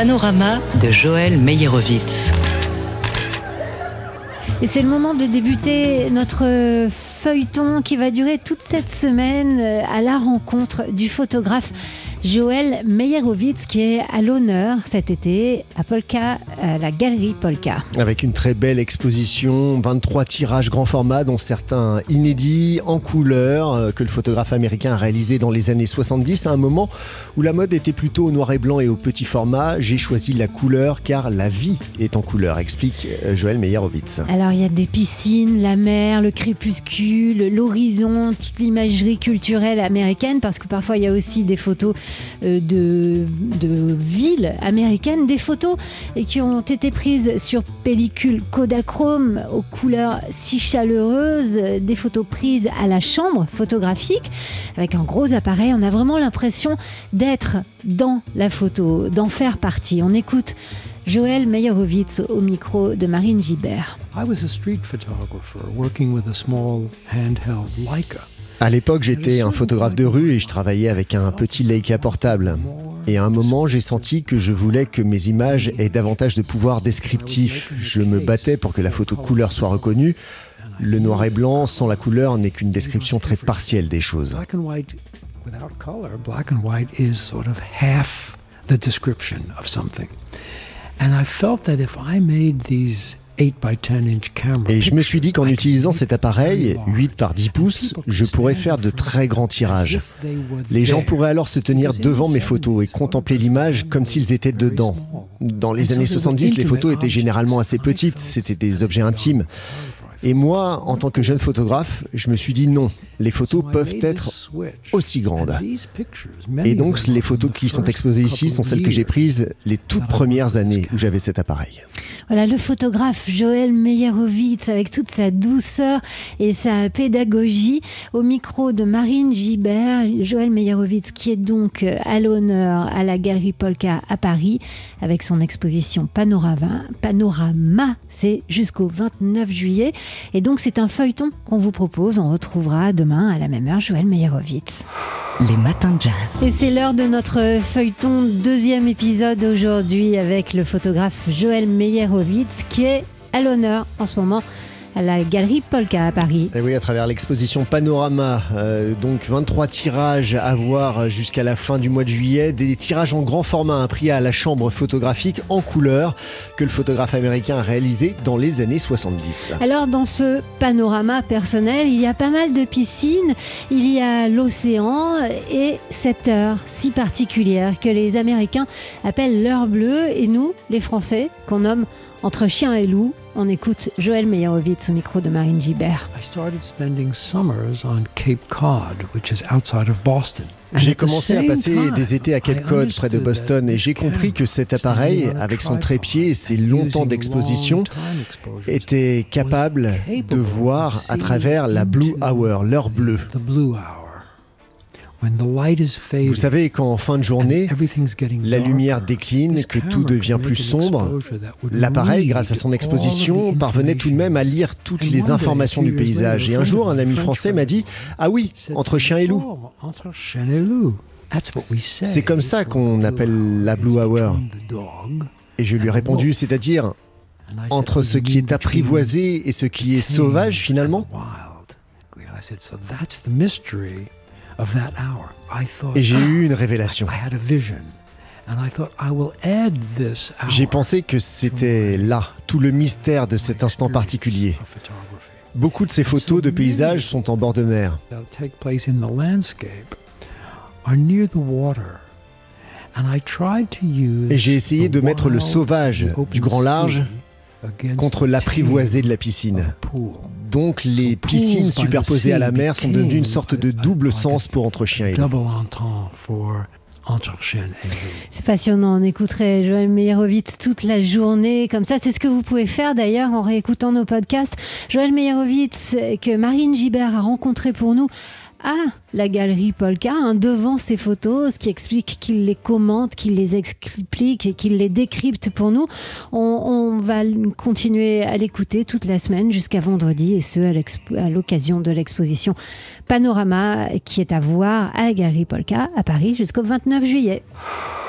Panorama de Joël Meyerowitz. Et c'est le moment de débuter notre feuilleton qui va durer toute cette semaine euh, à la rencontre du photographe Joël Meyerowitz qui est à l'honneur cet été à Polka, à la galerie Polka. Avec une très belle exposition, 23 tirages grand format dont certains inédits en couleur euh, que le photographe américain a réalisé dans les années 70 à un moment où la mode était plutôt au noir et blanc et au petit format. J'ai choisi la couleur car la vie est en couleur, explique euh, Joël Meyerowitz. Alors il y a des piscines, la mer, le crépuscule, l'horizon, toute l'imagerie culturelle américaine parce que parfois il y a aussi des photos euh, de, de villes américaines, des photos qui ont été prises sur pellicule Kodachrome aux couleurs si chaleureuses, des photos prises à la chambre photographique avec un gros appareil. On a vraiment l'impression d'être dans la photo, d'en faire partie. On écoute Joël Meyerowitz au micro de Marine Gibert. I was a street photographer working with a small handheld Leica. À l'époque, j'étais un photographe de rue et je travaillais avec un petit Leica portable. Et à un moment, j'ai senti que je voulais que mes images aient davantage de pouvoir descriptif. Je me battais pour que la photo couleur soit reconnue. Le noir et blanc sans la couleur n'est qu'une description très partielle des choses. Description of something. Et je me suis dit qu'en utilisant cet appareil, 8 par 10 pouces, je pourrais faire de très grands tirages. Les gens pourraient alors se tenir devant mes photos et contempler l'image comme s'ils étaient dedans. Dans les années 70, les photos étaient généralement assez petites, c'était des objets intimes. Et moi, en tant que jeune photographe, je me suis dit non, les photos peuvent être aussi grandes. Et donc, les photos qui sont exposées ici sont celles que j'ai prises les toutes premières années où j'avais cet appareil. Voilà, le photographe Joël Meyerowitz, avec toute sa douceur et sa pédagogie, au micro de Marine Gibert. Joël Meyerowitz, qui est donc à l'honneur à la Galerie Polka à Paris, avec son exposition Panorama. Panorama, c'est jusqu'au 29 juillet. Et donc, c'est un feuilleton qu'on vous propose. On retrouvera demain à la même heure Joël Meyerowitz. Les matins de jazz. Et c'est l'heure de notre feuilleton, deuxième épisode aujourd'hui avec le photographe Joël Meyerowitz qui est à l'honneur en ce moment à la galerie Polka à Paris. Et oui, à travers l'exposition Panorama, euh, donc 23 tirages à voir jusqu'à la fin du mois de juillet, des tirages en grand format, un prix à la chambre photographique en couleur que le photographe américain a réalisé dans les années 70. Alors dans ce panorama personnel, il y a pas mal de piscines, il y a l'océan et cette heure si particulière que les Américains appellent l'heure bleue et nous, les Français, qu'on nomme entre chien et loup, on écoute Joël Meyerowitz au micro de Marine Gibert. J'ai commencé à passer des étés à Cape Cod, près de Boston, et j'ai compris que cet appareil, avec son trépied et ses longtemps d'exposition, était capable de voir à travers la Blue Hour, l'heure bleue. Vous savez, quand en fin de journée, la lumière décline, que tout devient plus sombre, l'appareil, grâce à son exposition, parvenait tout de même à lire toutes les informations du paysage. Et un jour, un ami français m'a dit Ah oui, entre chien et loup. C'est comme ça qu'on appelle la Blue Hour. Et je lui ai répondu C'est-à-dire entre ce qui est apprivoisé et ce qui est sauvage finalement et j'ai eu une révélation. J'ai pensé que c'était là, tout le mystère de cet instant particulier. Beaucoup de ces photos de paysages sont en bord de mer. Et j'ai essayé de mettre le sauvage du grand large contre l'apprivoisé de la piscine. Donc les piscines superposées à la mer sont devenues une sorte de double sens pour entre chien et loup. C'est passionnant, on écouterait Joël Meyerowitz toute la journée comme ça. C'est ce que vous pouvez faire d'ailleurs en réécoutant nos podcasts. Joël Meyerowitz que Marine Gibert a rencontré pour nous à la galerie Polka hein, devant ces photos, ce qui explique qu'il les commente, qu'il les explique et qu'il les décrypte pour nous. On, va continuer à l'écouter toute la semaine jusqu'à vendredi et ce à l'occasion de l'exposition Panorama qui est à voir à la galerie Polka à Paris jusqu'au 29 juillet.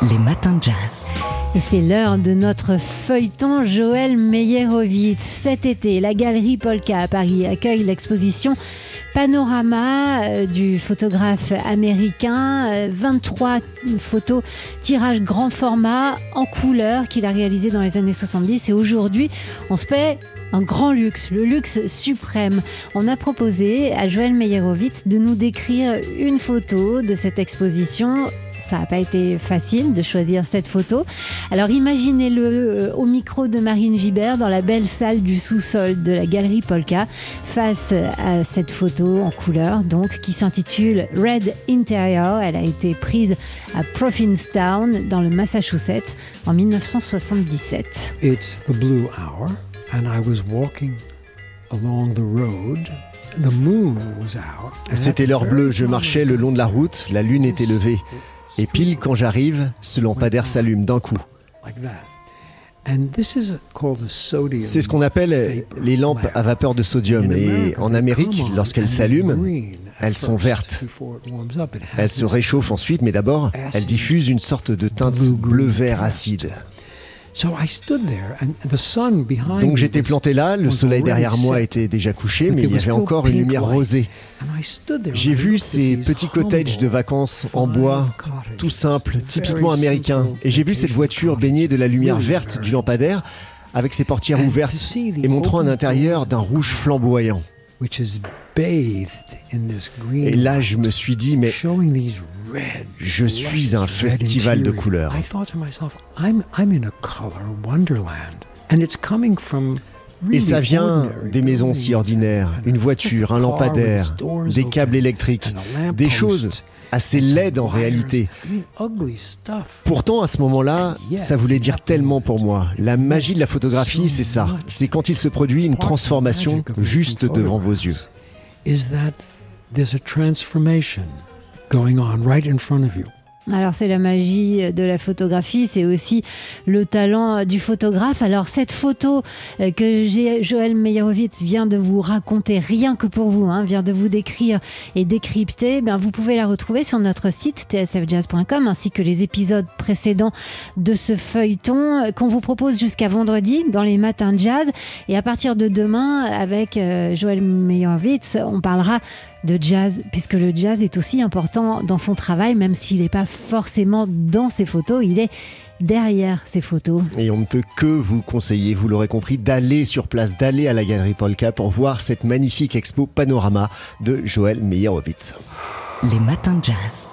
Les matins de jazz. Et c'est l'heure de notre feuilleton Joël Meyerowitz. Cet été, la galerie Polka à Paris accueille l'exposition Panorama euh, du photographe américain. 23 euh, photos, tirage grand format en couleur qu'il a réalisé dans les années 70. Et aujourd'hui, on se paie un grand luxe, le luxe suprême. On a proposé à Joël Meyerowitz de nous décrire une photo de cette exposition ça n'a pas été facile de choisir cette photo. Alors imaginez-le euh, au micro de Marine Gibert dans la belle salle du sous-sol de la galerie Polka face à cette photo en couleur donc qui s'intitule Red Interior. Elle a été prise à Provincetown dans le Massachusetts en 1977. It's the blue hour and I was walking along the road c'était l'heure bleue, je marchais le long de la route, la lune était levée. Et pile quand j'arrive, ce lampadaire s'allume d'un coup. C'est ce qu'on appelle les lampes à vapeur de sodium. Et en Amérique, lorsqu'elles s'allument, elles sont vertes. Elles se réchauffent ensuite, mais d'abord, elles diffusent une sorte de teinte bleu-vert acide. Donc j'étais planté là, le soleil derrière moi était déjà couché, mais il y avait encore une lumière rosée. J'ai vu ces petits cottages de vacances en bois, tout simple, typiquement américain, et j'ai vu cette voiture baignée de la lumière verte du lampadaire, avec ses portières ouvertes et montrant un intérieur d'un rouge flamboyant. Et là, je me suis dit, mais je suis un festival de couleurs. Et ça vient des maisons si ordinaires, une voiture, un lampadaire, des câbles électriques, des choses assez laides en réalité. Pourtant, à ce moment-là, ça voulait dire tellement pour moi. La magie de la photographie, c'est ça. C'est quand il se produit une transformation juste devant vos yeux. going on right in front of you. Alors c'est la magie de la photographie, c'est aussi le talent du photographe. Alors cette photo euh, que Joël Meyerowitz vient de vous raconter, rien que pour vous, hein, vient de vous décrire et décrypter, eh bien vous pouvez la retrouver sur notre site tsfjazz.com ainsi que les épisodes précédents de ce feuilleton euh, qu'on vous propose jusqu'à vendredi dans les matins de jazz. Et à partir de demain, avec euh, Joël Meyerowitz, on parlera de jazz, puisque le jazz est aussi important dans son travail, même s'il n'est pas forcément dans ses photos, il est derrière ses photos. Et on ne peut que vous conseiller, vous l'aurez compris, d'aller sur place, d'aller à la galerie Polka pour voir cette magnifique expo Panorama de Joël Meyerowitz. Les matins de jazz.